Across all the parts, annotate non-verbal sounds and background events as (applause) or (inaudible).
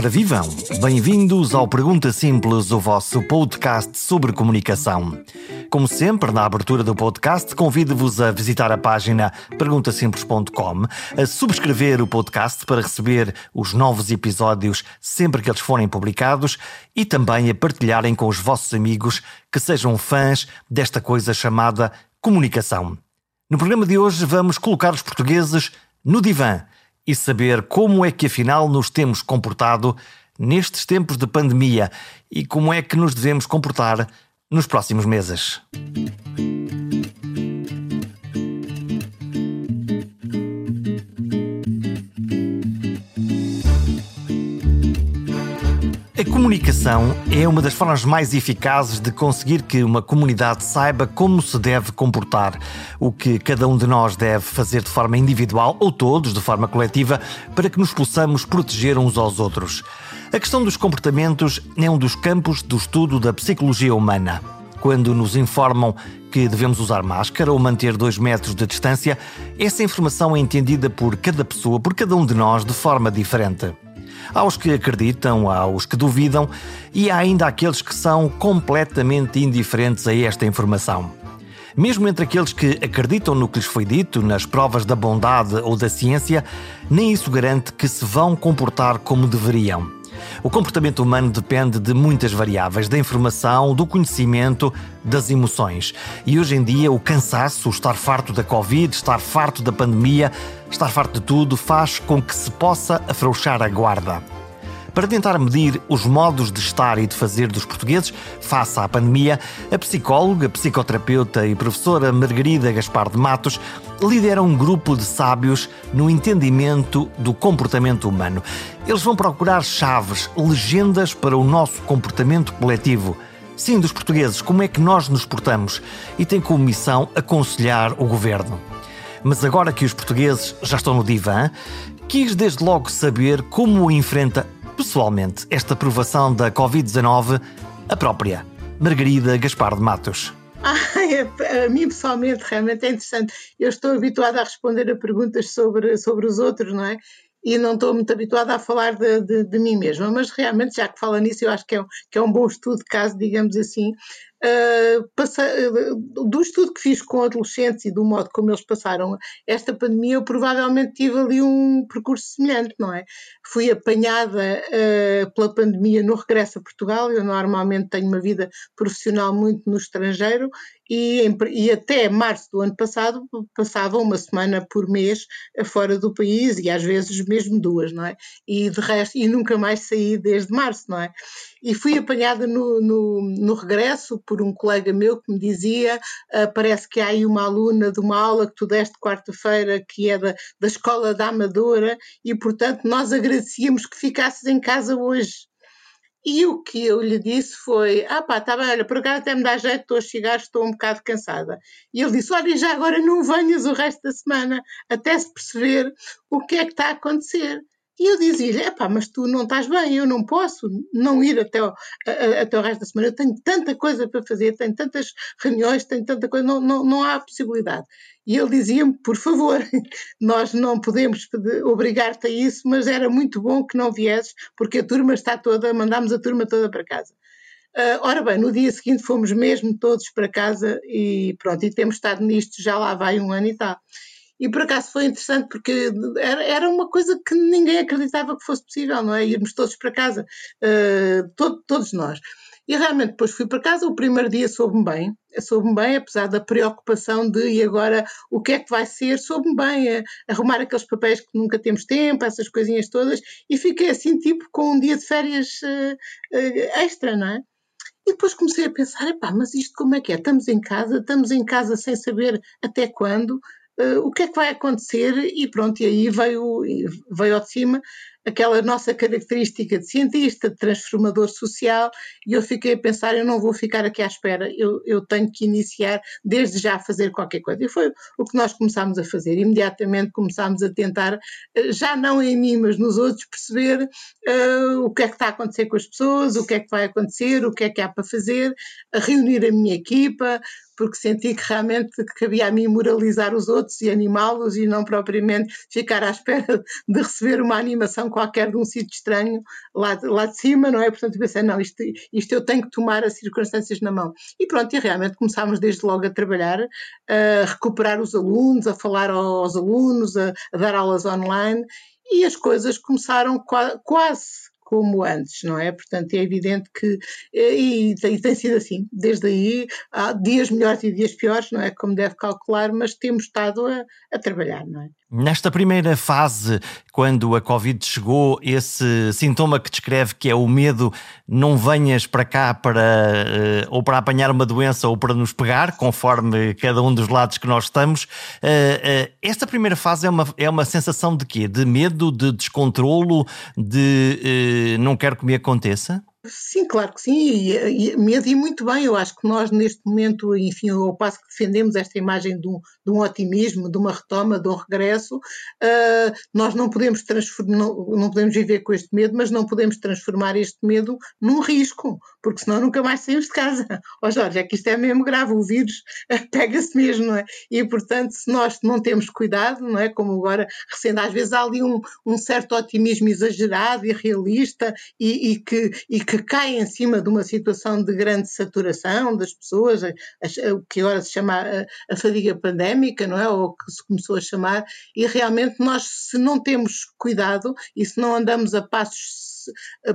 Ora vivam! Bem-vindos ao Pergunta Simples, o vosso podcast sobre comunicação. Como sempre, na abertura do podcast, convido-vos a visitar a página perguntasimples.com, a subscrever o podcast para receber os novos episódios sempre que eles forem publicados e também a partilharem com os vossos amigos que sejam fãs desta coisa chamada comunicação. No programa de hoje vamos colocar os portugueses no divã e saber como é que afinal nos temos comportado nestes tempos de pandemia e como é que nos devemos comportar nos próximos meses. A comunicação é uma das formas mais eficazes de conseguir que uma comunidade saiba como se deve comportar, o que cada um de nós deve fazer de forma individual ou todos de forma coletiva para que nos possamos proteger uns aos outros. A questão dos comportamentos é um dos campos do estudo da psicologia humana. Quando nos informam que devemos usar máscara ou manter dois metros de distância, essa informação é entendida por cada pessoa, por cada um de nós, de forma diferente. Há os que acreditam, há os que duvidam e há ainda aqueles que são completamente indiferentes a esta informação. Mesmo entre aqueles que acreditam no que lhes foi dito, nas provas da bondade ou da ciência, nem isso garante que se vão comportar como deveriam. O comportamento humano depende de muitas variáveis, da informação, do conhecimento, das emoções. E hoje em dia, o cansaço, o estar farto da Covid, estar farto da pandemia, estar farto de tudo, faz com que se possa afrouxar a guarda. Para tentar medir os modos de estar e de fazer dos portugueses face à pandemia, a psicóloga, psicoterapeuta e professora Margarida Gaspar de Matos lidera um grupo de sábios no entendimento do comportamento humano. Eles vão procurar chaves, legendas para o nosso comportamento coletivo. Sim, dos portugueses, como é que nós nos portamos e tem como missão aconselhar o governo. Mas agora que os portugueses já estão no divã, quis desde logo saber como enfrenta pessoalmente esta aprovação da Covid-19 a própria Margarida Gaspar de Matos. a mim pessoalmente realmente é interessante. Eu estou habituada a responder a perguntas sobre, sobre os outros, não é? E não estou muito habituada a falar de, de, de mim mesma, mas realmente, já que fala nisso, eu acho que é, um, que é um bom estudo de caso, digamos assim, Uh, do estudo que fiz com adolescentes e do modo como eles passaram esta pandemia, eu provavelmente tive ali um percurso semelhante, não é? Fui apanhada uh, pela pandemia no regresso a Portugal. Eu normalmente tenho uma vida profissional muito no estrangeiro e, e, até março do ano passado passava uma semana por mês fora do país e às vezes mesmo duas, não é? E de resto, e nunca mais saí desde março, não é? E fui apanhada no, no, no regresso por um colega meu que me dizia: uh, parece que há aí uma aluna de uma aula que tu deste quarta-feira, que é da, da Escola da Amadora, e portanto nós agradecíamos que ficasses em casa hoje. E o que eu lhe disse foi: Ah, pá, está bem, olha, por acaso até me dá jeito, estou a chegar, estou um bocado cansada. E ele disse: Olha, já agora não venhas o resto da semana, até se perceber o que é que está a acontecer. E eu dizia-lhe, epá, mas tu não estás bem, eu não posso não ir até a, até o resto da semana, eu tenho tanta coisa para fazer, tenho tantas reuniões, tenho tanta coisa, não, não, não há possibilidade. E ele dizia-me, por favor, (laughs) nós não podemos obrigar-te a isso, mas era muito bom que não viesses, porque a turma está toda, mandámos a turma toda para casa. Uh, ora bem, no dia seguinte fomos mesmo todos para casa e pronto, e temos estado nisto já lá vai um ano e tal. E por acaso foi interessante porque era, era uma coisa que ninguém acreditava que fosse possível, não é? Irmos todos para casa, uh, todo, todos nós. E realmente depois fui para casa, o primeiro dia soube-me bem, soube-me bem, apesar da preocupação de e agora o que é que vai ser, soube-me bem a, arrumar aqueles papéis que nunca temos tempo, essas coisinhas todas, e fiquei assim tipo com um dia de férias uh, uh, extra, não é? E depois comecei a pensar, epá, mas isto como é que é? Estamos em casa, estamos em casa sem saber até quando, uh, o que é que vai acontecer e pronto, e aí veio, veio ao de cima aquela nossa característica de cientista, de transformador social, e eu fiquei a pensar, eu não vou ficar aqui à espera, eu, eu tenho que iniciar desde já a fazer qualquer coisa. E foi o que nós começámos a fazer. Imediatamente começámos a tentar, eh, já não em mim, mas nos outros, perceber uh, o que é que está a acontecer com as pessoas, o que é que vai acontecer, o que é que há para fazer, reunir a minha equipa, porque senti que realmente cabia a mim moralizar os outros e animá-los e não propriamente ficar à espera (laughs) de receber uma animação qualquer de um sítio estranho lá, lá de cima, não é? Portanto, pensei, não, isto, isto eu tenho que tomar as circunstâncias na mão. E pronto, e realmente começámos desde logo a trabalhar, a recuperar os alunos, a falar aos alunos, a, a dar aulas online e as coisas começaram quase como antes, não é? Portanto, é evidente que, eh, e tem, e tem sido assim, desde aí, há dias melhores e dias piores, não é? Como deve calcular, mas temos estado a, a trabalhar, não é? Nesta primeira fase, quando a Covid chegou, esse sintoma que descreve que é o medo, não venhas para cá para uh, ou para apanhar uma doença ou para nos pegar, conforme cada um dos lados que nós estamos. Uh, uh, esta primeira fase é uma, é uma sensação de quê? De medo, de descontrolo, de não quero que me aconteça? Sim, claro que sim, e, e, medo e muito bem. Eu acho que nós, neste momento, enfim, ao passo que defendemos esta imagem de um, de um otimismo, de uma retoma, de um regresso, uh, nós não podemos transformar, não, não, podemos viver com este medo, mas não podemos transformar este medo num risco, porque senão nunca mais saímos de casa. (laughs) Ó oh, Jorge, é que isto é mesmo grave, o vírus (laughs) pega-se mesmo, não é? E, portanto, se nós não temos cuidado, não é? Como agora, recente, às vezes há ali um, um certo otimismo exagerado e realista e, e que. E que cai em cima de uma situação de grande saturação das pessoas, o que agora se chama a, a fadiga pandémica, não é? Ou que se começou a chamar, e realmente nós, se não temos cuidado e se não andamos a passos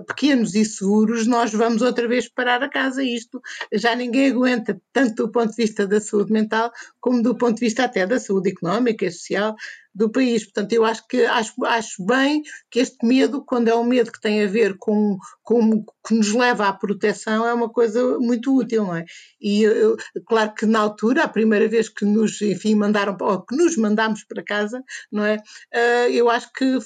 pequenos e seguros, nós vamos outra vez parar a casa. Isto já ninguém aguenta, tanto do ponto de vista da saúde mental, como do ponto de vista até da saúde económica e social do país. Portanto, eu acho que acho, acho bem que este medo, quando é um medo que tem a ver com, com que nos leva à proteção, é uma coisa muito útil, não é? E eu, claro que na altura, a primeira vez que nos, enfim, mandaram, ou que nos mandámos para casa, não é? Uh, eu acho que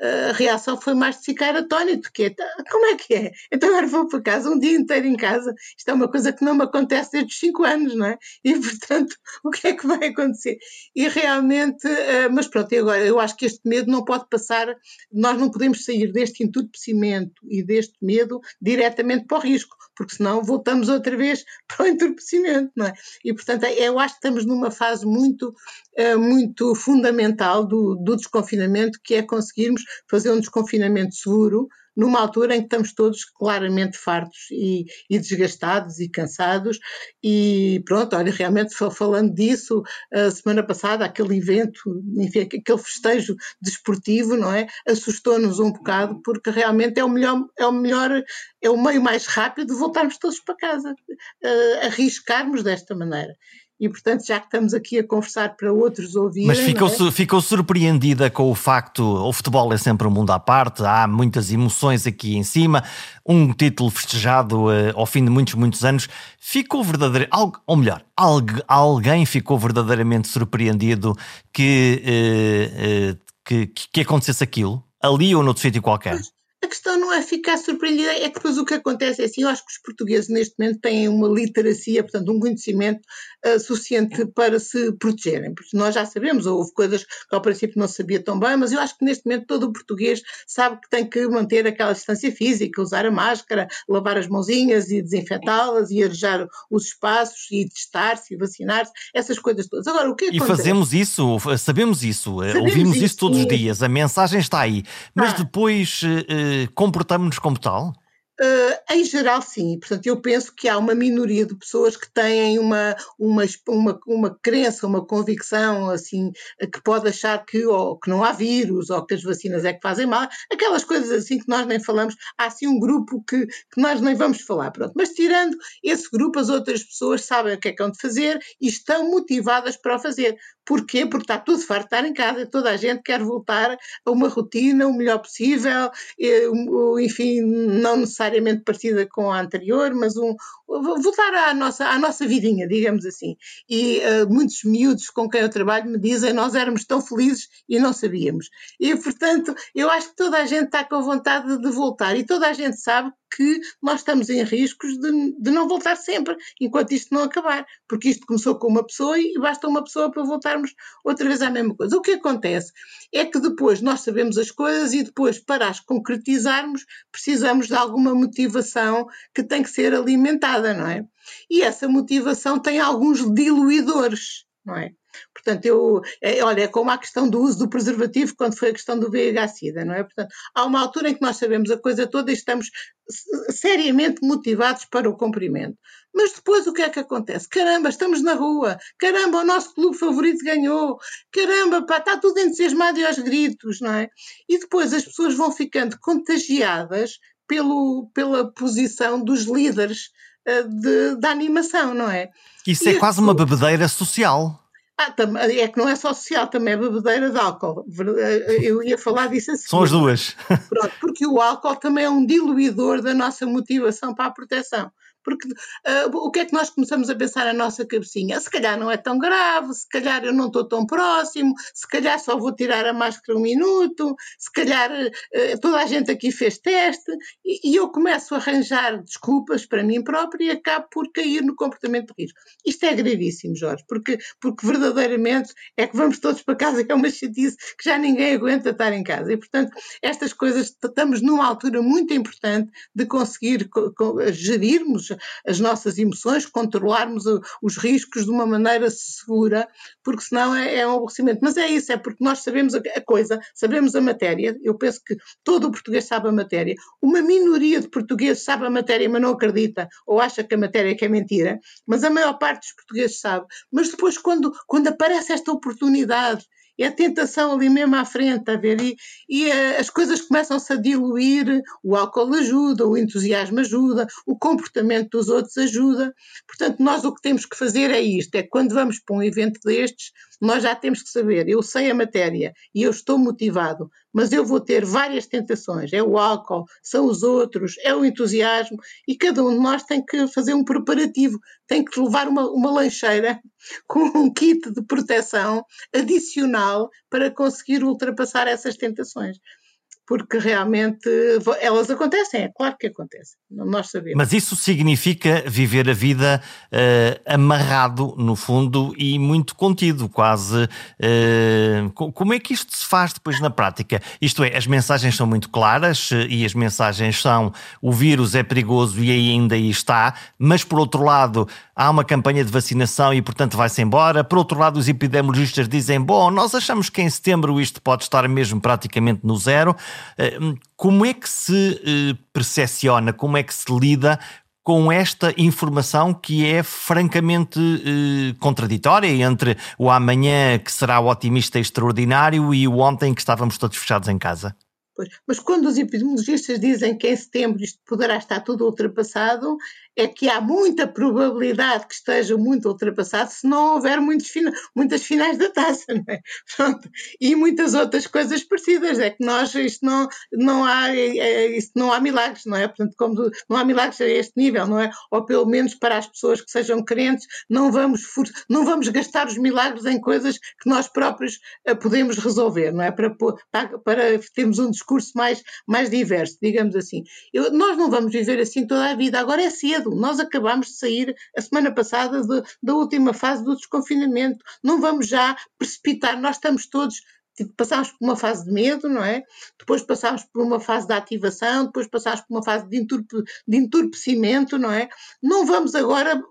a, reação foi mais de ficar atónito, que é, tá, como é que é? Então agora vou para casa um dia inteiro em casa, isto é uma coisa que não me acontece desde os 5 anos, não é? E portanto, (laughs) o que é que vai acontecer? E realmente, uh, mas mas pronto, e agora eu acho que este medo não pode passar, nós não podemos sair deste entorpecimento e deste medo diretamente para o risco, porque senão voltamos outra vez (laughs) para o entorpecimento, não é? E portanto eu acho que estamos numa fase muito, eh, muito fundamental do, do desconfinamento, que é conseguirmos fazer um desconfinamento seguro, numa altura em que estamos todos claramente fartos e, e desgastados e cansados. E pronto, olha, realmente falando disso, a semana passada, aquele evento, enfim, aquele festejo desportivo, não é? Assustou-nos um bocado, porque realmente é o melhor, é o melhor, é o meio mais rápido de voltarmos todos para casa, uh, arriscarmos desta maneira e portanto já que estamos aqui a conversar para outros ouvirem... Mas ficou, é? ficou surpreendida com o facto, o futebol é sempre um mundo à parte, há muitas emoções aqui em cima, um título festejado uh, ao fim de muitos, muitos anos, ficou verdadeiro, ou melhor, alguém ficou verdadeiramente surpreendido que, uh, uh, que, que acontecesse aquilo, ali ou noutro sítio qualquer? Mas a questão não é ficar surpreendida, é que depois o que acontece é assim, eu acho que os portugueses neste momento têm uma literacia, portanto um conhecimento uh, suficiente para se protegerem, porque nós já sabemos, houve coisas que ao princípio não sabia tão bem, mas eu acho que neste momento todo o português sabe que tem que manter aquela distância física, usar a máscara, lavar as mãozinhas e desinfetá-las e arejar os espaços e testar-se e vacinar-se, essas coisas todas. Agora, o que acontece? E fazemos isso, sabemos isso, eh, sabemos ouvimos isso, isso todos os dias, a mensagem está aí, mas ah. depois... Uh, comportamos-nos como tal? Uh, em geral, sim. Portanto, eu penso que há uma minoria de pessoas que têm uma, uma, uma, uma crença, uma convicção, assim, que pode achar que, ou, que não há vírus, ou que as vacinas é que fazem mal, aquelas coisas assim que nós nem falamos. Há assim um grupo que, que nós nem vamos falar, pronto. Mas tirando esse grupo, as outras pessoas sabem o que é que hão de fazer e estão motivadas para o fazer. Porquê? Porque está tudo farto estar em casa, toda a gente quer voltar a uma rotina o melhor possível, enfim, não necessariamente parecida com a anterior, mas um, voltar à nossa, à nossa vidinha, digamos assim. E uh, muitos miúdos com quem eu trabalho me dizem nós éramos tão felizes e não sabíamos. E, portanto, eu acho que toda a gente está com vontade de voltar e toda a gente sabe que nós estamos em riscos de, de não voltar sempre, enquanto isto não acabar, porque isto começou com uma pessoa e basta uma pessoa para voltarmos outra vez à mesma coisa. O que acontece é que depois nós sabemos as coisas e depois, para as concretizarmos, precisamos de alguma motivação que tem que ser alimentada não é? E essa motivação tem alguns diluidores, não é? Portanto, eu, é, olha, é como a questão do uso do preservativo quando foi a questão do VIH-Sida, não é? Portanto, há uma altura em que nós sabemos a coisa toda e estamos seriamente motivados para o cumprimento. Mas depois o que é que acontece? Caramba, estamos na rua, caramba, o nosso clube favorito ganhou, caramba, pá, está tudo entusiasmado e aos gritos, não é? E depois as pessoas vão ficando contagiadas pelo, pela posição dos líderes uh, de, da animação, não é? Isso e é quase uma bebedeira social. Ah, é que não é só social, também é bebedeira de álcool. Eh, eu ia falar disso assim. São as duas. Pronto, porque o álcool também é um diluidor da nossa motivação para a proteção. Porque uh, o que é que nós começamos a pensar na nossa cabecinha? Se calhar não é tão grave, se calhar eu não estou tão próximo, se calhar só vou tirar a máscara um minuto, se calhar uh, toda a gente aqui fez teste, e, e, eu começo a arranjar desculpas para mim próprio e acabo por cair no comportamento de risco. Isto é gravíssimo, Jorge, porque, porque verdadeiramente é que vamos todos para casa, é uma chatice que já ninguém aguenta estar em casa. E, portanto, estas coisas, estamos numa altura muito importante de conseguir gerirmos as nossas emoções, controlarmos os riscos de uma maneira segura, porque senão é, é um aborrecimento. Mas é isso, é porque nós sabemos a, coisa, sabemos a matéria. Eu penso que todo o português sabe a matéria. Uma minoria de portugueses sabe a matéria, mas não acredita, ou acha que a matéria é é mentira. Mas a maior parte dos portugueses sabe. Mas depois, quando, quando aparece esta oportunidade é a tentação ali mesmo à frente, a ver? E, e uh, as coisas começam-se a diluir, o álcool ajuda, o entusiasmo ajuda, o comportamento dos outros ajuda. Portanto, nós o que temos que fazer é isto: é quando vamos para um evento destes, nós já temos que saber, eu sei a matéria e eu estou motivado, mas eu vou ter várias tentações. É o álcool, são os outros, é o entusiasmo, e cada um de nós tem que fazer um preparativo, tem que levar uma, uma lancheira (laughs) com um kit de proteção adicional para conseguir ultrapassar essas tentações porque realmente elas acontecem, é claro que acontecem, nós sabemos. Mas isso significa viver a vida uh, amarrado, no fundo, e muito contido, quase. Uh, como é que isto se faz depois na prática? Isto é, as mensagens são muito claras uh, e as mensagens são o vírus é perigoso e ainda aí está, mas por outro lado há uma campanha de vacinação e portanto vai-se embora. Por outro lado, os epidemiologistas dizem, bom, nós achamos que em setembro isto pode estar mesmo praticamente no zero. Eh, como é que se eh, percepciona, como é que se lida com esta informação que é francamente eh, contraditória entre o amanhã que será o otimista extraordinário e o ontem que estávamos todos fechados em casa? Pois. Mas quando os epidemiologistas dizem que em setembro isto poderá estar tudo ultrapassado, é que há muita probabilidade que esteja muito ultrapassado se não houver muitos muitas finais da taça, (laughs) é? Pronto. E muitas outras coisas parecidas. É que nós, isto não, não há, é, é isto não há milagres, não é? Portanto, como não há milagres a este nível, não é? Ou pelo menos para as pessoas que sejam crentes, não vamos, não vamos gastar os milagres em coisas que nós próprios uh, podemos resolver, não é? Para, para, para termos um discurso mais, mais diverso, digamos assim. Eu, nós não vamos viver assim toda a vida. Agora é cedo Nós acabamos de sair a semana passada de, da última fase do desconfinamento. Não vamos já precipitar, nós estamos todos tipo, passámos por uma fase de medo, não é? Depois passámos por uma fase de ativação, depois passámos por uma fase de, enturpe, de entorpecimento, não é? Não vamos agora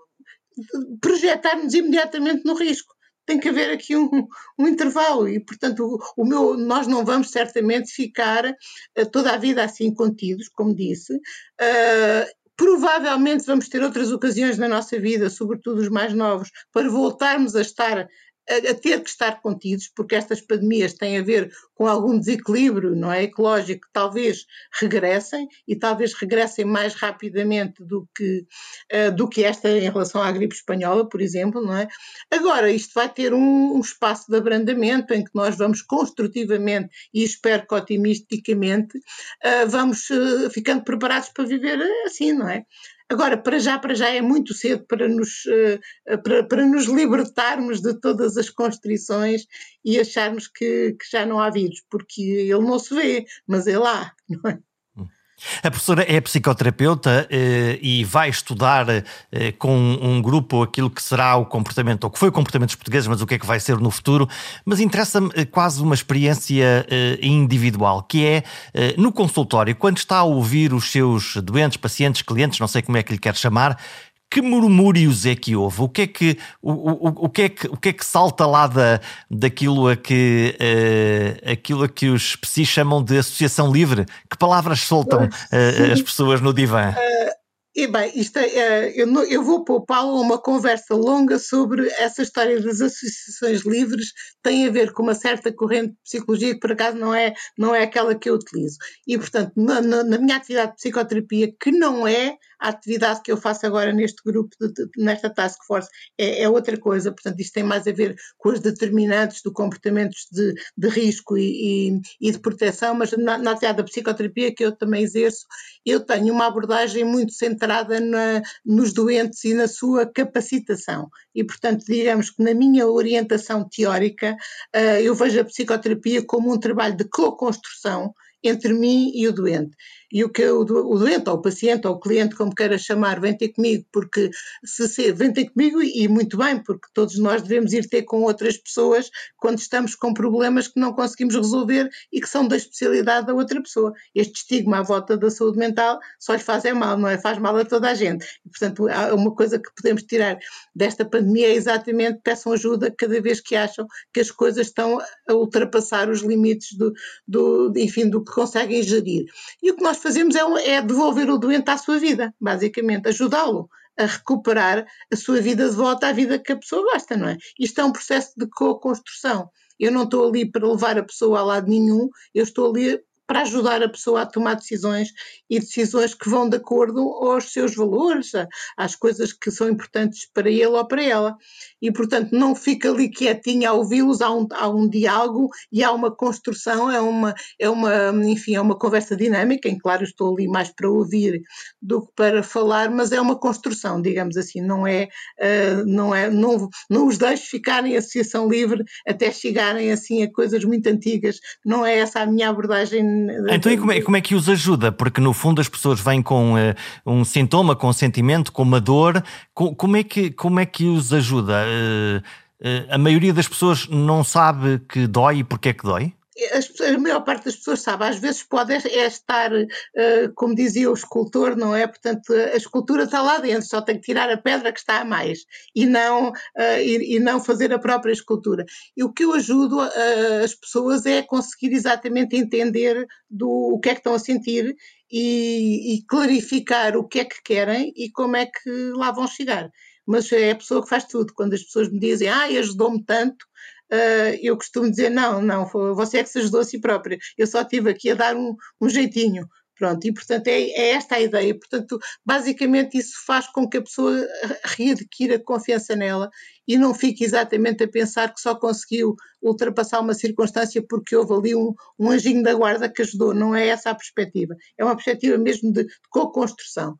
projetar-nos imediatamente no risco. Tem que haver aqui um, um intervalo e, portanto, o, o, meu, nós não vamos certamente ficar uh, toda a vida assim contidos, como disse. Uh, Provavelmente vamos ter outras ocasiões na nossa vida, sobretudo os mais novos, para voltarmos a estar a, ter que estar contidos, porque estas pandemias têm a ver com algum desequilíbrio não é, ecológico, talvez regressem e talvez regressem mais rapidamente do que, uh, do que esta em relação à gripe espanhola, por exemplo. Não é? Agora, isto vai ter um, um espaço de abrandamento em que nós vamos construtivamente e espero que otimisticamente uh, vamos uh, ficando preparados para viver assim, não é? Agora, para já, para já é muito cedo para nos, uh, para, para nos libertarmos de todas as constrições e acharmos que, que já não há vírus, porque ele não se vê, mas ele há, (laughs) não é? A professora é psicoterapeuta eh, e vai estudar eh, com um grupo aquilo que será o comportamento, ou que foi o comportamento dos portugueses, mas o que é que vai ser no futuro. Mas interessa-me eh, quase uma experiência eh, individual, que é eh, no consultório, quando está a ouvir os seus doentes, pacientes, clientes, não sei como é que lhe quer chamar, que murmúrios é que houve? O que é que, o, o, o que, é que, o que, é que salta lá da, daquilo a que, uh, aquilo a que os psis chamam de associação livre? Que palavras soltam uh, as pessoas no divã? E bem, isto é, é, eu, não, eu vou poupá-lo a uma conversa longa sobre essa história das associações livres, tem a ver com uma certa corrente de psicologia que por acaso não é, não é aquela que eu utilizo. E, portanto, na, na, na minha atividade de psicoterapia, que não é a atividade que eu faço agora neste grupo, de, nesta task force, é, é, outra coisa, portanto, isto tem mais a ver com os determinantes do comportamentos de, de risco e, e, e, de proteção, mas na, na atividade da psicoterapia que eu também exerço, eu tenho uma abordagem muito centrada na, nos doentes e na sua capacitação. E, portanto, digamos que na minha orientação teórica, uh, eu vejo a psicoterapia como um trabalho de co-construção entre mim e o doente e o que o, doente, ou o paciente, ou o cliente, como queira chamar, vem ter comigo, porque se, se vem ter comigo, e muito bem, porque todos nós devemos ir ter com outras pessoas quando estamos com problemas que não conseguimos resolver e que são da especialidade da outra pessoa. Este estigma à volta da saúde mental só lhe faz é mal, não é? Faz mal a toda a gente. E, portanto, há uma coisa que podemos tirar desta pandemia é exatamente peçam ajuda cada vez que acham que as coisas estão a ultrapassar os limites do, do enfim, do que conseguem gerir. E o que nós fazemos é, é devolver o doente à sua vida, basicamente, ajudá-lo a recuperar a sua vida de volta à vida que a pessoa gosta, não é? Isto é um processo de co-construção. Eu não estou ali para levar a pessoa a lado nenhum, eu estou ali para ajudar a pessoa a tomar decisões e decisões que vão de acordo aos seus valores, às coisas que são importantes para ele ou para ela. E, portanto, não fica ali quietinha a ouvi-los, há um, há um diálogo e há uma construção, é uma, é uma, enfim, é uma conversa dinâmica, em claro estou ali mais para ouvir do que para falar, mas é uma construção, digamos assim, não é, uh, não é, não, não os deixo ficarem em associação livre até chegarem assim a coisas muito antigas, não é essa a minha abordagem então, e como é, como é, que os ajuda? Porque no fundo as pessoas vêm com uh, um sintoma, com um sentimento, com uma dor. Com, como, é que, como é que os ajuda? Uh, uh, a maioria das pessoas não sabe que dói e porque é que dói? a maior parte das pessoas sabe, às vezes pode é estar, uh, como dizia o escultor, não é? Portanto, a escultura está lá dentro, só tem que tirar a pedra que está a mais e não, e, não fazer a própria escultura. E o que eu ajudo as pessoas é conseguir exatamente entender do, o que é que estão a sentir e, e clarificar o que é que querem e como é que lá vão chegar mas é a pessoa que faz tudo. Quando as pessoas me dizem, ah, ajudou-me tanto, uh, eu costumo dizer: não, não, você é que se ajudou a si própria, eu só estive aqui a dar um, um jeitinho. Pronto, e portanto é, é, esta a ideia. Portanto, basicamente isso faz com que a pessoa readquira confiança nela e não fique exatamente a pensar que só conseguiu ultrapassar uma circunstância porque houve ali um, um anjinho da guarda que ajudou. Não é essa a perspectiva. É uma perspectiva mesmo de, de co-construção.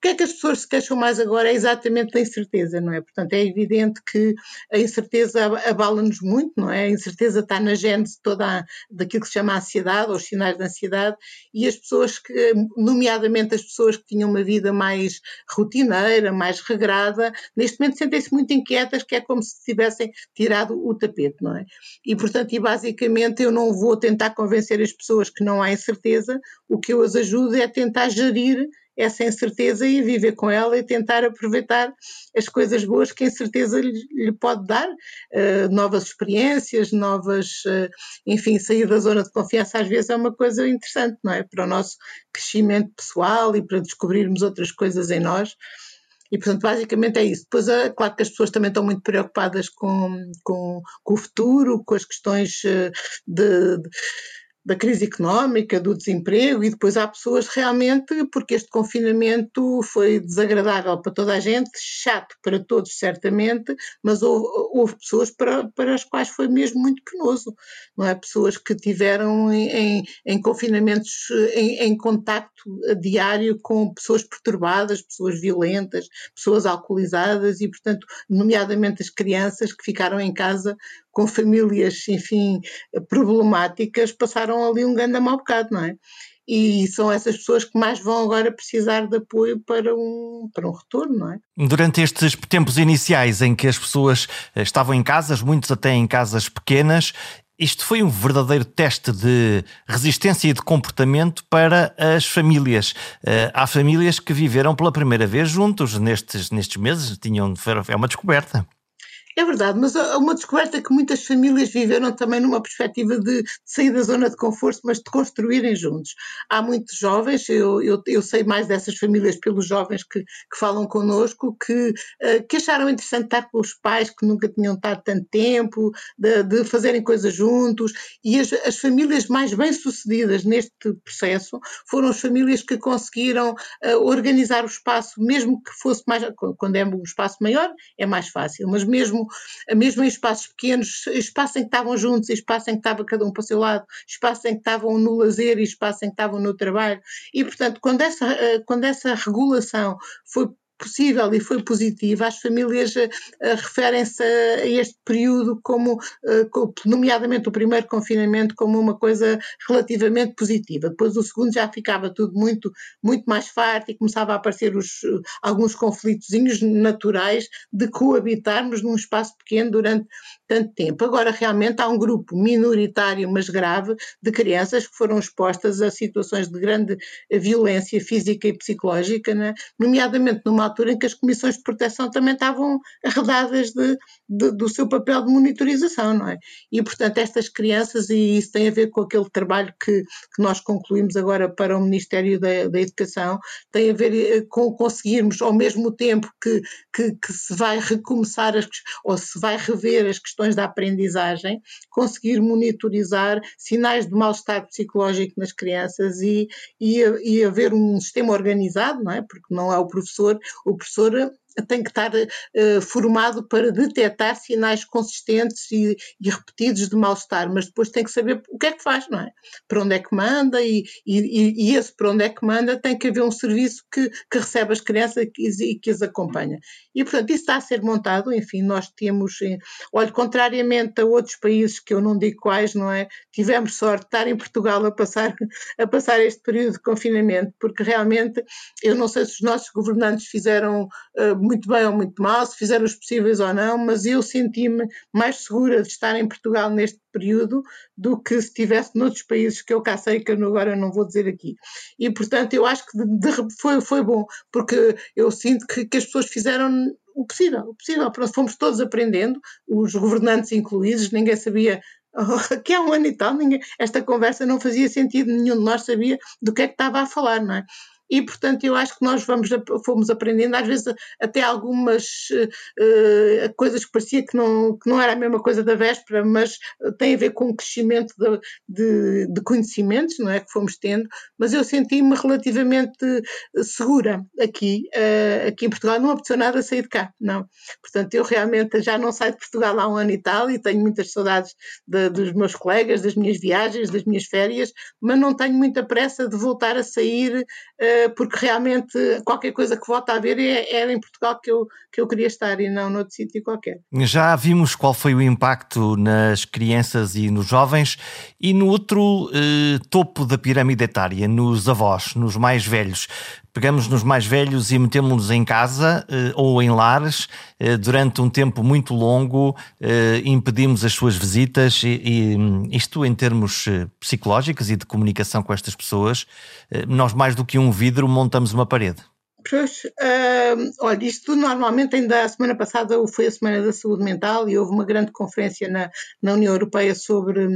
O que é que as pessoas se queixam mais agora é exatamente da incerteza, não é? Portanto, é evidente que a incerteza abala-nos muito, não é? A incerteza está na gênese toda a, daquilo que se chama ansiedade, ou os sinais de ansiedade, e as pessoas que, nomeadamente as pessoas que tinham uma vida mais rotineira, mais regrada, neste momento sentem-se muito inquietas, que é como se tivessem tirado o tapete, não é? E, portanto, e basicamente eu não vou tentar convencer as pessoas que não há incerteza, o que eu as ajudo é tentar gerir essa incerteza e viver com ela e tentar aproveitar as coisas boas que a incerteza lhe, lhe pode dar, uh, novas experiências, novas, uh, enfim, sair da zona de confiança às vezes é uma coisa interessante, não é? Para o nosso crescimento pessoal e para descobrirmos outras coisas em nós. E, portanto, basicamente é isso. Depois, é claro que as pessoas também estão muito preocupadas com, com, com o futuro, com as questões de, de da crise económica, do desemprego, e depois há pessoas realmente, porque este confinamento foi desagradável para toda a gente, chato para todos, certamente, mas houve, houve pessoas para, para as quais foi mesmo muito penoso, não é? Pessoas que tiveram em, em, em confinamentos em, em contacto diário com pessoas perturbadas, pessoas violentas, pessoas alcoolizadas e, portanto, nomeadamente as crianças que ficaram em casa com famílias, enfim, problemáticas, passaram ali um grande mau bocado, não é? e são essas pessoas que mais vão agora precisar de apoio para um, para um retorno, não é? Durante estes tempos iniciais em que as pessoas estavam em casas, muitos até em casas pequenas, Isto foi um verdadeiro teste de resistência e de comportamento para as famílias. Uh, há famílias que viveram pela primeira vez juntos nestes, nestes meses, tinham, é uma descoberta. É verdade, mas há uma descoberta que muitas famílias viveram também numa perspectiva de, sair da zona de conforto, mas de construírem juntos. Há muitos jovens, eu, eu, eu sei mais dessas famílias pelos jovens que, que falam connosco, que, uh, que acharam interessante estar com os pais que nunca tinham estado tanto tempo, de, de fazerem coisas juntos, e as, as famílias mais bem-sucedidas neste processo foram as famílias que conseguiram uh, organizar o espaço, mesmo que fosse mais, quando é um espaço maior, é mais fácil, mas mesmo mesmo, mesmo em espaços pequenos, espaço em que estavam juntos, espaço em que estava cada um para o seu lado, espaço em que estavam no lazer e espaço em que estavam no trabalho. E, portanto, quando essa, eh, quando essa regulação foi possível e foi positiva, as famílias uh, referem-se a este período como, uh, nomeadamente o primeiro confinamento, como uma coisa relativamente positiva. Depois o segundo já ficava tudo muito, muito mais farto e começava a aparecer os, alguns conflitozinhos naturais de coabitarmos num espaço pequeno durante tanto tempo. Agora, realmente, há um grupo minoritário, mas grave, de crianças que foram expostas a situações de grande violência física e psicológica, né? nomeadamente numa altura em que as comissões de proteção também estavam arredadas de, de, do seu papel de monitorização, não é? E, portanto, estas crianças, e isso tem a ver com aquele trabalho que, que nós concluímos agora para o Ministério da, da Educação, tem a ver eh, com conseguirmos, ao mesmo tempo que, que, que se vai recomeçar, as, ou se vai rever as questões da aprendizagem, conseguir monitorizar sinais de mal-estar psicológico nas crianças e, e, e haver um sistema organizado, não é? Porque não é o professor, o professor tem que estar uh, formado para detectar sinais consistentes e, e repetidos de mal-estar, mas depois tem que saber o que é que faz, não é? Para onde é que manda e, e, e esse para onde é que manda tem que haver um serviço que, que recebe as crianças e, que as acompanha. E, portanto, isso está a ser montado, enfim, nós temos, eh, olha, contrariamente a outros países que eu não digo quais, não é? Tivemos sorte de estar em Portugal a passar, a passar este período de confinamento, porque realmente eu não sei se os nossos governantes fizeram uh, muito bem ou muito mal, se fizeram os possíveis ou não, mas eu senti-me mais segura de estar em Portugal neste período do que se estivesse noutros países que eu cá sei que eu agora não vou dizer aqui. E, portanto, eu acho que de, de, foi, foi bom, porque eu sinto que, que as pessoas fizeram o possível, o possível. Fomos todos aprendendo, os governantes incluídos, ninguém sabia (laughs) que há um ano e tal, ninguém, esta conversa não fazia sentido, nenhum de nós sabia do que é que estava a falar, não é? E, portanto, eu acho que nós vamos, fomos aprendendo, às vezes até algumas uh, coisas que parecia que não, que não era a mesma coisa da véspera, mas tem a ver com o crescimento de, de, de conhecimentos, não é, que fomos tendo, mas eu senti-me relativamente segura aqui, uh, aqui em Portugal, não apeteceu nada sair de cá, não. Portanto, eu realmente já não saio de Portugal há um ano e tal, e tenho muitas saudades de, dos meus colegas, das minhas viagens, das minhas férias, mas não tenho muita pressa de voltar a sair uh, porque realmente qualquer coisa que volta a haver é, era em Portugal que eu, que eu queria estar e não noutro sítio qualquer. Já vimos qual foi o impacto nas crianças e nos jovens e no outro eh, topo da pirâmide etária, nos avós, nos mais velhos pegamos nos mais velhos e metemos-nos em casa eh, ou em lares eh, durante um tempo muito longo, eh, impedimos as suas visitas e, e isto em termos psicológicos e de comunicação com estas pessoas, nós mais do que um vidro montamos uma parede. Pois, uh, olha, isto normalmente ainda a semana passada foi a Semana da Saúde Mental e houve uma grande conferência na, na União Europeia sobre,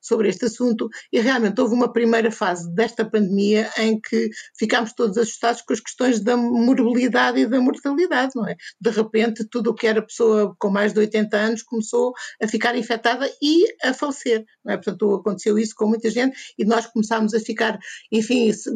sobre este assunto e realmente houve uma primeira fase desta pandemia em que ficámos todos assustados com as questões da morbilidade e da mortalidade, não é? De repente tudo o que era pessoa com mais de 80 anos começou a ficar infectada e a falecer, não é? Portanto aconteceu isso com muita gente e nós começámos a ficar, enfim, se,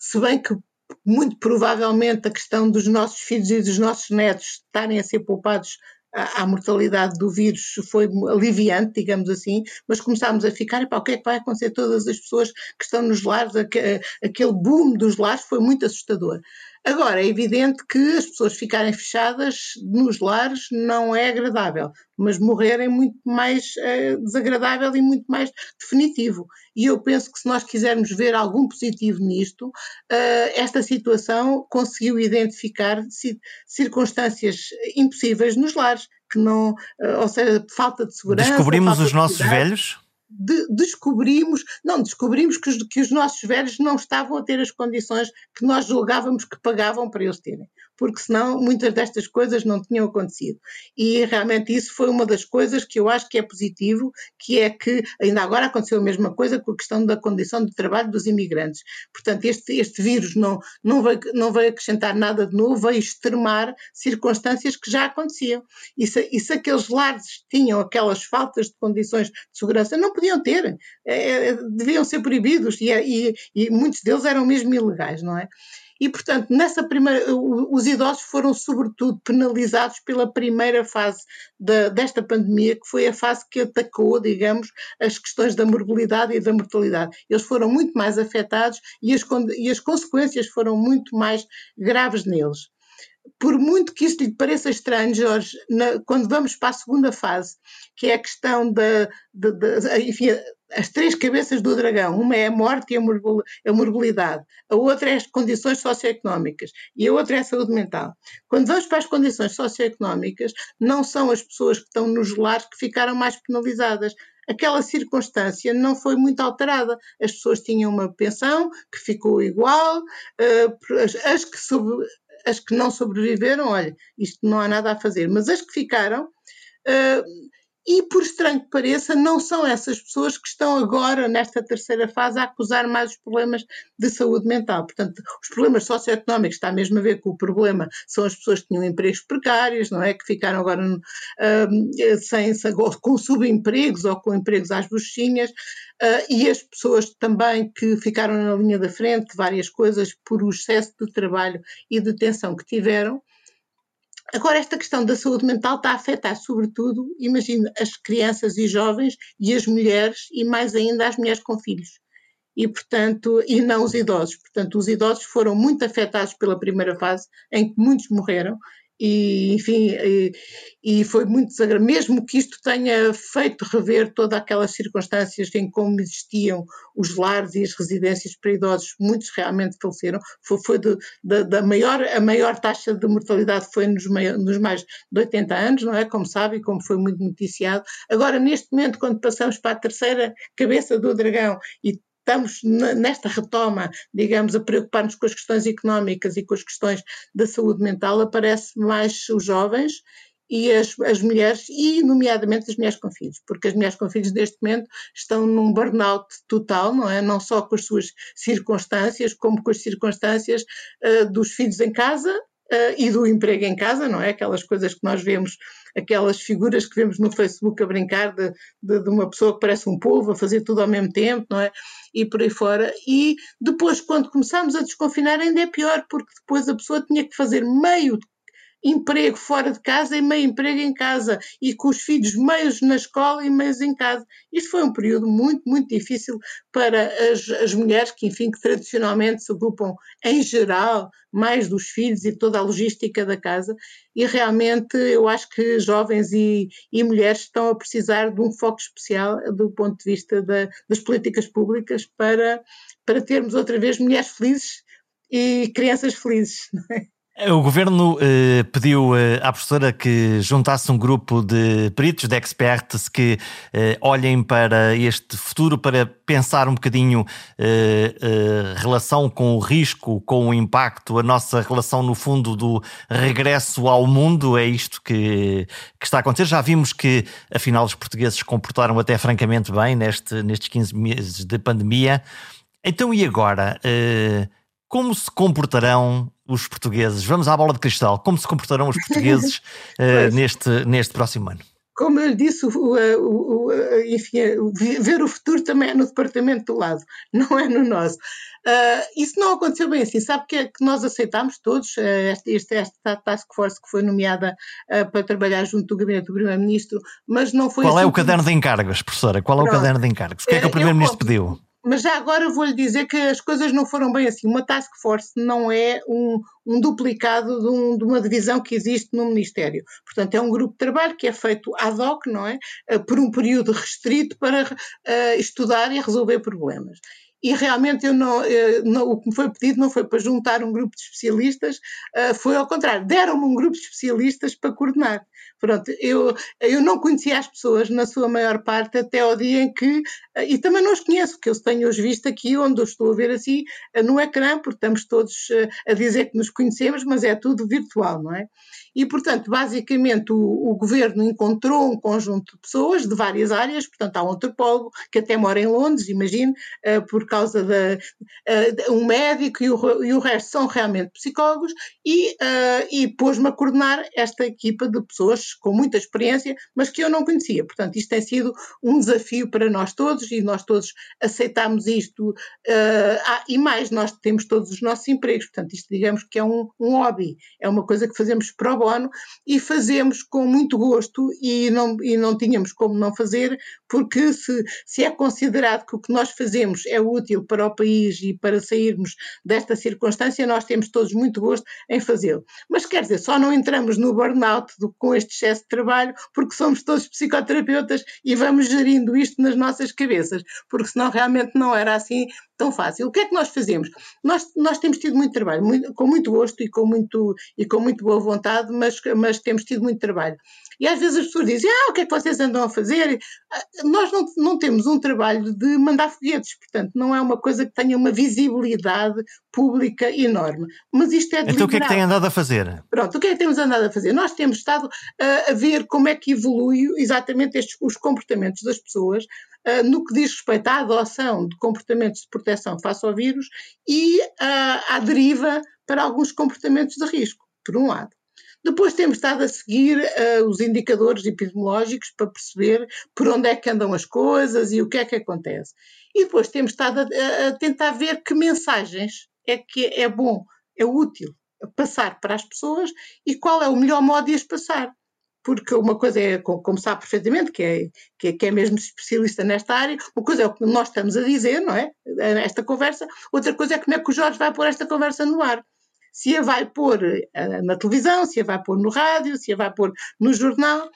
se bem que muito provavelmente a questão dos nossos filhos e dos nossos netos estarem a ser poupados à, mortalidade do vírus foi aliviante, digamos assim, mas começámos a ficar, o que é que vai acontecer todas as pessoas que estão nos lares, aquele boom dos lares foi muito assustador. Agora, é evidente que as pessoas ficarem fechadas nos lares não é agradável, mas morrer é muito mais é, desagradável e muito mais definitivo. E eu penso que se nós quisermos ver algum positivo nisto, uh, esta situação conseguiu identificar circunstâncias impossíveis nos lares, que não, uh, ou seja, falta de segurança. Descobrimos os nossos velhos? De, descobrimos, não, descobrimos que os, que os nossos velhos não estavam a ter as condições que nós julgávamos que pagavam para eles terem porque senão muitas destas coisas não tinham acontecido. E realmente isso foi uma das coisas que eu acho que é positivo, que é que ainda agora aconteceu a mesma coisa com a questão da condição de trabalho dos imigrantes. Portanto, este, este vírus não, não, veio, não veio acrescentar nada de novo, veio extremar circunstâncias que já aconteciam. E se, e se aqueles lares tinham aquelas faltas de condições de segurança, não podiam ter, é, é deviam ser proibidos e, e, e muitos deles eram mesmo ilegais, não é? E, portanto, nessa primeira, os idosos foram, sobretudo, penalizados pela primeira fase de, desta pandemia, que foi a fase que atacou, digamos, as questões da morbilidade e da mortalidade. Eles foram muito mais afetados e as, e as consequências foram muito mais graves neles por muito que isto lhe pareça estranho, Jorge, na, quando vamos para a segunda fase, que é a questão da, de, de, enfim, as três cabeças do dragão, uma é a morte e a morbilidade, a outra é as condições socioeconómicas e a outra é a saúde mental. Quando vamos para as condições socioeconómicas, não são as pessoas que estão nos lares que ficaram mais penalizadas. Aquela circunstância não foi muito alterada. As pessoas tinham uma pensão que ficou igual, eh, as que, sobre, as que não sobreviveram, olha, isto não há nada a fazer, mas as que ficaram. Uh, e, por estranho que pareça, não são essas pessoas que estão agora, nesta terceira fase, a acusar mais os problemas de saúde mental. Portanto, os problemas socioeconómicos está mesmo a ver com o problema, são as pessoas que tinham empregos precários, não é? Que ficaram agora um, sem, com subempregos ou com empregos às buchinhas, uh, e as pessoas também que ficaram na linha da frente, várias coisas, por o excesso de trabalho e de tensão que tiveram. Agora, esta questão da saúde mental está a afetar, sobretudo, imagino, as crianças e jovens e as mulheres, e mais ainda as mulheres com filhos. E, portanto, e não os idosos. Portanto, os idosos foram muito afetados pela primeira fase, em que muitos morreram, e enfim, e, e, foi muito desagradável, mesmo que isto tenha feito rever todas aquelas circunstâncias em como existiam os lares e as residências para idosos, muitos realmente faleceram, foi, foi da maior, a maior taxa de mortalidade foi nos, nos mais de 80 anos, não é, como sabe, e como foi muito noticiado. Agora, neste momento, quando passamos para a terceira cabeça do dragão e estamos nesta retoma, digamos, a preocupar-nos com as questões económicas e com as questões da saúde mental, aparece mais os jovens e as, as mulheres, e nomeadamente as mulheres com filhos, porque as mulheres com filhos neste momento estão num burnout total, não é? Não só com as suas circunstâncias, como com as circunstâncias uh, dos filhos em casa uh, e do emprego em casa, não é? Aquelas coisas que nós vemos, aquelas figuras que vemos no Facebook a brincar de, de, de, uma pessoa que parece um povo a fazer tudo ao mesmo tempo, não é? E por aí fora. E depois, quando começámos a desconfinar, ainda é pior, porque depois a pessoa tinha que fazer meio emprego fora de casa e meio emprego em casa, e com os filhos meios na escola e meios em casa. Isto foi um período muito, muito difícil para as, as mulheres que, enfim, que tradicionalmente se ocupam, em geral, mais dos filhos e toda a logística da casa, e realmente eu acho que jovens e, e mulheres estão a precisar de um foco especial do ponto de vista da, das políticas públicas para, para termos outra vez mulheres felizes e crianças felizes. (laughs) Não é? O governo eh, pediu eh, à professora que juntasse um grupo de peritos, de experts, que eh, olhem para este futuro para pensar um bocadinho eh, eh, relação com o risco, com o impacto, a nossa relação, no fundo, do regresso ao mundo. É isto que, que está a acontecer. Já vimos que, afinal, os portugueses se comportaram até francamente bem neste, nestes 15 meses de pandemia. Então, e agora? Eh, como se comportarão os portugueses? Vamos à bola de cristal. Como se comportarão os portugueses (laughs) uh, neste, neste próximo ano? Como eu disse, o, o, o, enfim, ver o futuro também é no departamento do lado, (laughs) não é no nosso. Uh, isso não aconteceu bem assim. Sabe que, que nós aceitámos todos uh, esta, esta task force que foi nomeada uh, para trabalhar junto do gabinete do Primeiro-Ministro, mas não foi Qual assim é o caderno de encargos, professora? Qual é Pronto. o caderno de encargos? O que é que o Primeiro-Ministro pediu? Mas já agora vou-lhe dizer que as coisas não foram bem assim. Uma task force não é um, um duplicado de, um, de, uma divisão que existe no Ministério. Portanto, é um grupo de trabalho que é feito ad hoc, não é? Uh, por um período restrito para uh, estudar e resolver problemas. E realmente eu não, eu, não, o que me foi pedido não foi para juntar um grupo de especialistas, uh, foi ao contrário, deram-me um grupo de especialistas para coordenar. Pronto, eu, eu não conhecia as pessoas, na sua maior parte, até ao dia em que, uh, e também não os conheço, porque eu tenho-os visto aqui, onde eu estou a ver assim, uh, no ecrã, porque estamos todos a dizer que nos conhecemos, mas é tudo virtual, não é? E, portanto, basicamente o, o, governo encontrou um conjunto de pessoas de várias áreas, portanto, há um antropólogo que até mora em Londres, imagine, uh, por causa de, uh, um médico e o, e o, resto são realmente psicólogos, e, uh, e pôs-me a coordenar esta equipa de pessoas com muita experiência, mas que eu não conhecia. Portanto, isto tem sido um desafio para nós todos e nós todos aceitámos isto. Ah, e mais, nós temos todos os nossos empregos, portanto, isto digamos que é um, um hobby, é uma coisa que fazemos pro e fazemos com muito gosto e não, e não tínhamos como não fazer, porque se, se é considerado que o que nós fazemos é útil para o país e para sairmos desta circunstância, nós temos todos muito gosto em fazê-lo. Mas quer dizer, só não entramos no burnout do, com este excesso de trabalho porque somos todos psicoterapeutas e vamos gerindo isto nas nossas cabeças, porque senão realmente não era assim tão fácil. O que é que nós fazemos? Nós, nós temos tido muito trabalho, muito, com muito gosto e com muito, e com muito boa vontade, mas, mas temos tido muito trabalho. E às vezes as pessoas dizem, ah, o que é que vocês andam a fazer? Ah, nós não, não temos um trabalho de mandar foguetes, portanto, não é uma coisa que tenha uma visibilidade pública enorme. Mas isto é Então o que é que tem andado a fazer? Pronto, o que é que temos andado a fazer? Nós temos estado a, a ver como é que evolui exatamente estes, os comportamentos das pessoas no que diz respeito à adoção de comportamentos de proteção face ao vírus e uh, à deriva para alguns comportamentos de risco, por um lado. Depois temos estado a seguir uh, os indicadores epidemiológicos para perceber por onde é que andam as coisas e o que é que acontece. E depois temos estado a, a tentar ver que mensagens é que é bom, é útil passar para as pessoas e qual é o melhor modo de as passar porque uma coisa é, como sabe perfeitamente, que é, que é, que é mesmo especialista nesta área, uma coisa é o que nós estamos a dizer, não é? Esta conversa, outra coisa é como é que o Jorge vai pôr esta conversa no ar. Se a vai pôr uh, na televisão, se a vai pôr no rádio, se a vai pôr no jornal.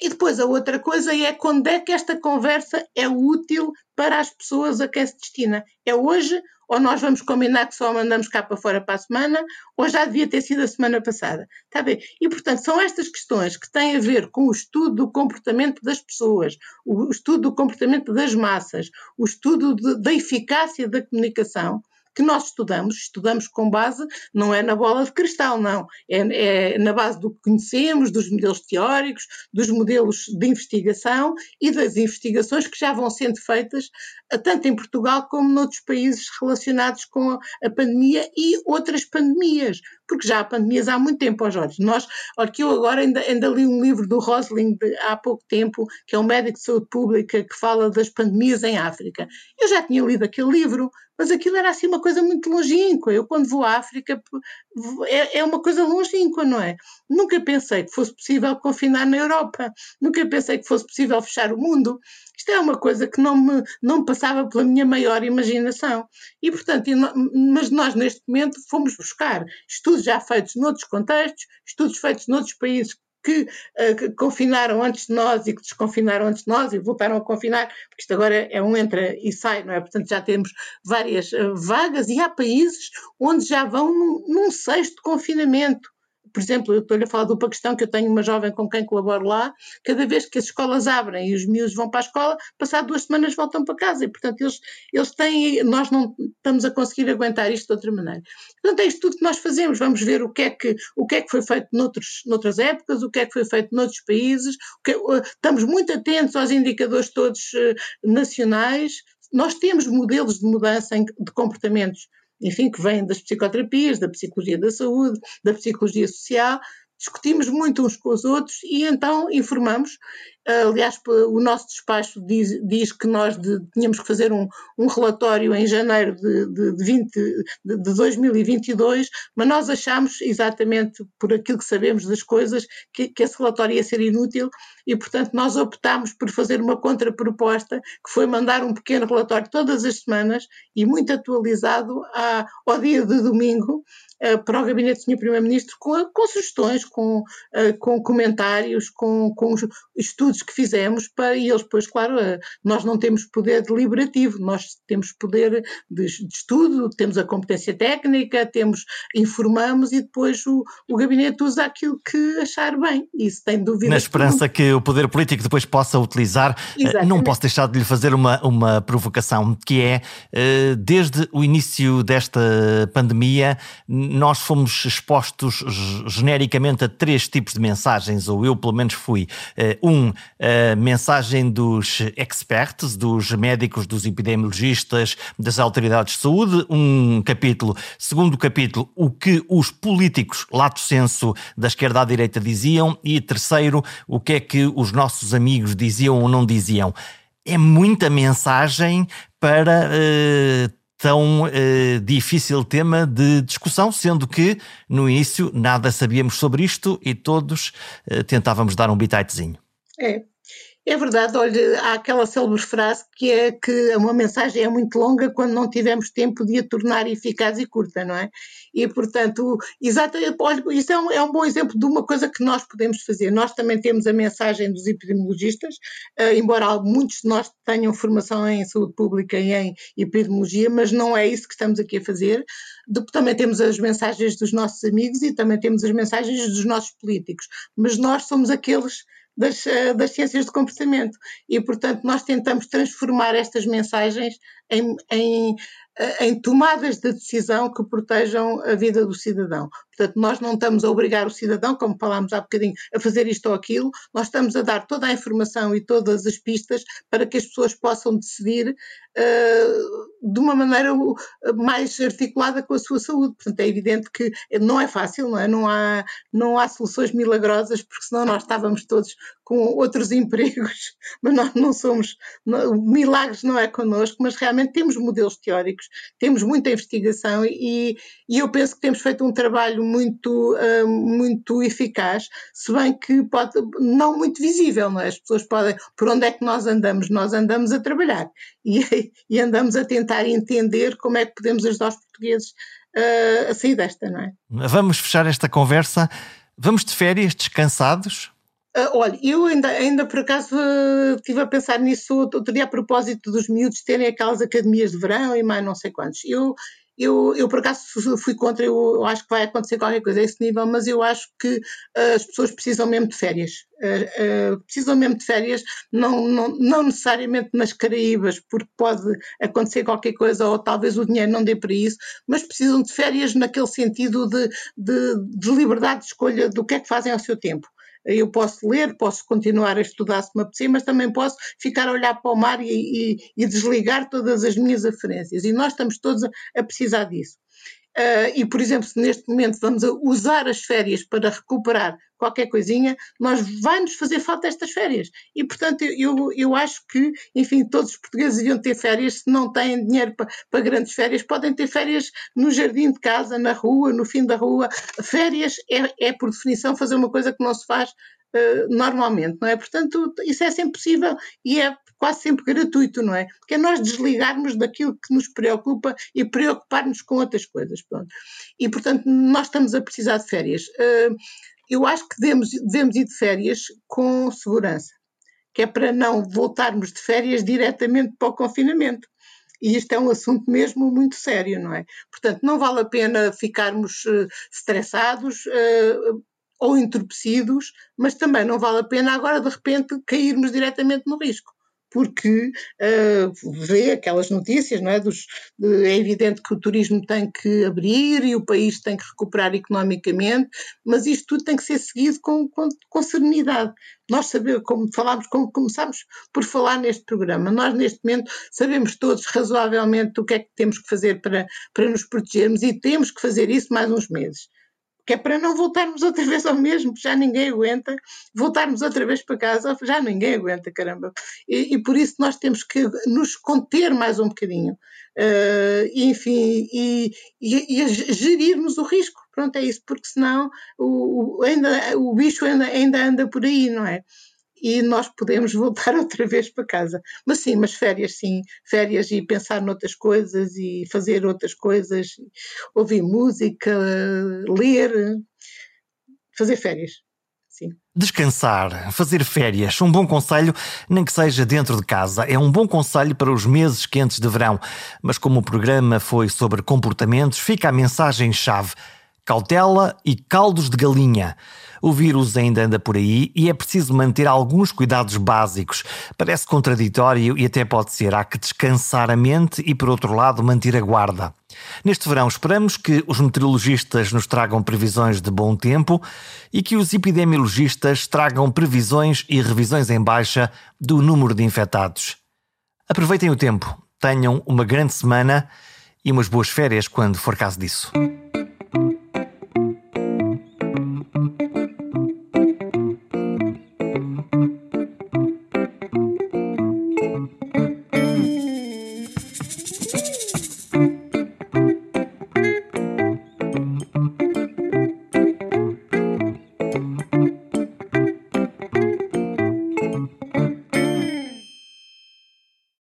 E depois a outra coisa é quando é que esta conversa é útil para as pessoas a quem se destina. É hoje ou nós vamos combinar que só mandamos cá para fora para a semana, ou já devia ter sido a semana passada. Está bem? E, portanto, são estas questões que têm a ver com o estudo do comportamento das pessoas, o estudo do comportamento das massas, o estudo de, da eficácia da comunicação, que nós estudamos, estudamos com base, não é na bola de cristal, não, é, é, na base do que conhecemos, dos modelos teóricos, dos modelos de investigação e das investigações que já vão sendo feitas, eh, tanto em Portugal como noutros países relacionados com a pandemia e outras pandemias, porque já há pandemias há muito tempo, ó Jorge. Nós, olha que eu agora ainda, ainda li um livro do Rosling de, há pouco tempo, que é um médico de saúde pública que fala das pandemias em África. Eu já tinha lido aquele livro, mas aquilo era assim uma coisa muito longínqua. Eu, quando vou à África, é, é uma coisa longínqua, não é? Nunca pensei que fosse possível confinar na Europa, nunca pensei que fosse possível fechar o mundo. Isto é uma coisa que não me, não passava pela minha maior imaginação. E, portanto, mas nós neste momento fomos buscar estudos já feitos noutros contextos, estudos feitos noutros países que, uh, que, confinaram antes de nós e que desconfinaram antes de nós e voltaram a confinar, porque isto agora é um entra e sai, não é? Portanto, já temos várias uh, vagas e há países onde já vão num, num sexto confinamento por exemplo, eu estou-lhe a falar do Paquistão, que eu tenho uma jovem com quem colaboro lá, cada vez que as escolas abrem e os miúdos vão para a escola, passado duas semanas voltam para casa, e portanto eles, eles têm, nós não estamos a conseguir aguentar isto de outra maneira. Portanto é isto tudo que nós fazemos, vamos ver o que é que, o que, é que foi feito noutros, noutras épocas, o que é que foi feito noutros países, que, estamos muito atentos aos indicadores todos uh, nacionais, nós temos modelos de mudança de comportamentos enfim, que vêm das psicoterapias, da psicologia da saúde, da psicologia social, discutimos muito uns com os outros e então informamos. Aliás, o nosso despacho diz, diz que nós de, tínhamos que fazer um, um relatório em janeiro de, de, de, 20, de, de 2022, mas nós achamos, exatamente por aquilo que sabemos das coisas, que, que esse relatório ia ser inútil e, portanto, nós optámos por fazer uma contraproposta, que foi mandar um pequeno relatório todas as semanas e muito atualizado à, ao dia de domingo, uh, para o gabinete do Sr. Primeiro-Ministro com, com, sugestões, com, uh, com comentários, com, com, estudos que fizemos, para, e eles depois, claro, eh, nós não temos poder deliberativo, nós temos poder de, de estudo, temos a competência técnica, temos, informamos e depois o, o gabinete usa aquilo que achar bem, isso tem dúvida. Na esperança que o poder político depois possa utilizar, eh, Exatamente. não posso deixar de lhe fazer uma, uma provocação, que é, desde o início desta pandemia, nós fomos expostos genericamente a três tipos de mensagens, ou eu pelo menos fui. Eh, um, a mensagem dos experts, dos médicos, dos epidemiologistas, das autoridades de saúde. Um capítulo. Segundo capítulo, o que os políticos, lato senso, da esquerda à direita diziam. E terceiro, o que é que os nossos amigos diziam ou não diziam. É muita mensagem para uh, tão eh, difícil tema de discussão, sendo que no início nada sabíamos sobre isto e todos eh, tentávamos dar um bititezinho. É, é verdade, olha, há aquela célebre frase que é que uma mensagem é muito longa quando não tivemos tempo de a tornar eficaz e curta, não é? E, portanto, exatamente, isso é um, é um bom exemplo de uma coisa que nós podemos fazer. Nós também temos a mensagem dos epidemiologistas, uh, embora muitos de nós tenham formação em saúde pública e em epidemiologia, mas não é isso que estamos aqui a fazer. Também temos as mensagens dos nossos amigos e também temos as mensagens dos nossos políticos, mas nós somos aqueles das, eh, das ciências do comportamento. E, portanto, nós tentamos transformar estas mensagens em, em, em tomadas de decisão que protejam a vida do cidadão. Portanto, nós não estamos a obrigar o cidadão, como falámos há bocadinho, a fazer isto ou aquilo, nós estamos a dar toda a informação e todas as pistas para que as pessoas possam decidir uh, de uma maneira mais articulada com a sua saúde. Portanto, é evidente que não é fácil, não é? Não há, não há soluções milagrosas, porque senão nós estávamos todos com outros (laughs) empregos, mas nós não somos, não, milagres não é connosco, mas realmente temos modelos teóricos, temos muita investigação e, e eu penso que temos feito um trabalho muito, uh, muito eficaz, se bem que pode, não muito visível, não é? As pessoas podem, por onde é que nós andamos? Nós andamos a trabalhar e, (laughs) e andamos a tentar entender como é que podemos ajudar os portugueses uh, a sair desta, não é? Vamos fechar esta conversa. Vamos de férias descansados? Uh, olha, eu ainda, ainda por acaso uh, estive a pensar nisso outro dia a propósito dos miúdos terem aquelas academias de verão e mais não sei quantos. Eu, eu, eu por acaso fui contra, eu, eu acho que vai acontecer qualquer coisa a esse nível, mas eu acho que uh, as pessoas precisam mesmo de férias. Uh, precisam mesmo de férias, não, não, não necessariamente nas Caraíbas, porque pode acontecer qualquer coisa ou talvez o dinheiro não dê para isso, mas precisam de férias naquele sentido de, de, de liberdade de escolha do que é que fazem ao seu tempo eu posso ler, posso continuar a estudar se me apetecer, mas também posso ficar a olhar para o mar e, e, e desligar todas as minhas aferências. E nós estamos todos a, a precisar disso. Uh, e, por exemplo, se neste momento vamos usar as férias para recuperar qualquer coisinha, nós vai-nos fazer falta estas férias. E, portanto, eu, eu acho que, enfim, todos os portugueses deviam ter férias, se não têm dinheiro para, para grandes férias, podem ter férias no jardim de casa, na rua, no fim da rua. Férias é, é por definição, fazer uma coisa que não se faz normalmente, não é? Portanto, isso é sempre possível e é quase sempre gratuito, não é? Porque é nós desligarmos daquilo que nos preocupa e preocupar-nos com outras coisas. Pronto. E, portanto, nós estamos a precisar de férias. Uh, eu acho que devemos, devemos ir de férias com segurança, que é para não voltarmos de férias diretamente para o confinamento. E isto é um assunto mesmo muito sério, não é? Portanto, não vale a pena ficarmos uh, estressados, uh, ou entorpecidos, mas também não vale a pena agora de repente cairmos diretamente no risco porque uh, vê aquelas notícias, não é? Dos, de, é evidente que o turismo tem que abrir e o país tem que recuperar economicamente, mas isto tudo tem que ser seguido com, com, com serenidade. Nós sabemos, como falámos, como começámos por falar neste programa, nós neste momento sabemos todos razoavelmente o que é que temos que fazer para, para nos protegermos e temos que fazer isso mais uns meses que é para não voltarmos outra vez ao mesmo, já ninguém aguenta, voltarmos outra vez para casa, já ninguém aguenta, caramba. E, e por isso nós temos que nos conter mais um bocadinho, uh, enfim, e, e, e, gerirmos o risco. Pronto, é isso, porque senão o, o, ainda, o bicho ainda, ainda anda por aí, não é? E nós podemos (laughs) voltar outra vez para casa. Mas sim, mas férias sim, férias e pensar noutras coisas e fazer outras coisas, ouvir música, ler, fazer férias. sim. Descansar, fazer férias, um bom conselho, nem que seja dentro de casa. É um bom conselho para os meses quentes de verão. Mas como o programa foi sobre comportamentos, fica a mensagem-chave: cautela e caldos de galinha. O vírus ainda anda por aí e é preciso manter alguns cuidados básicos. Parece contraditório e até pode ser. Há que descansar a mente e, por outro lado, manter a guarda. Neste verão, esperamos que os meteorologistas nos tragam previsões de bom tempo e que os epidemiologistas tragam previsões e revisões em baixa do número de infectados. Aproveitem o tempo, tenham uma grande semana e umas boas férias quando for caso disso.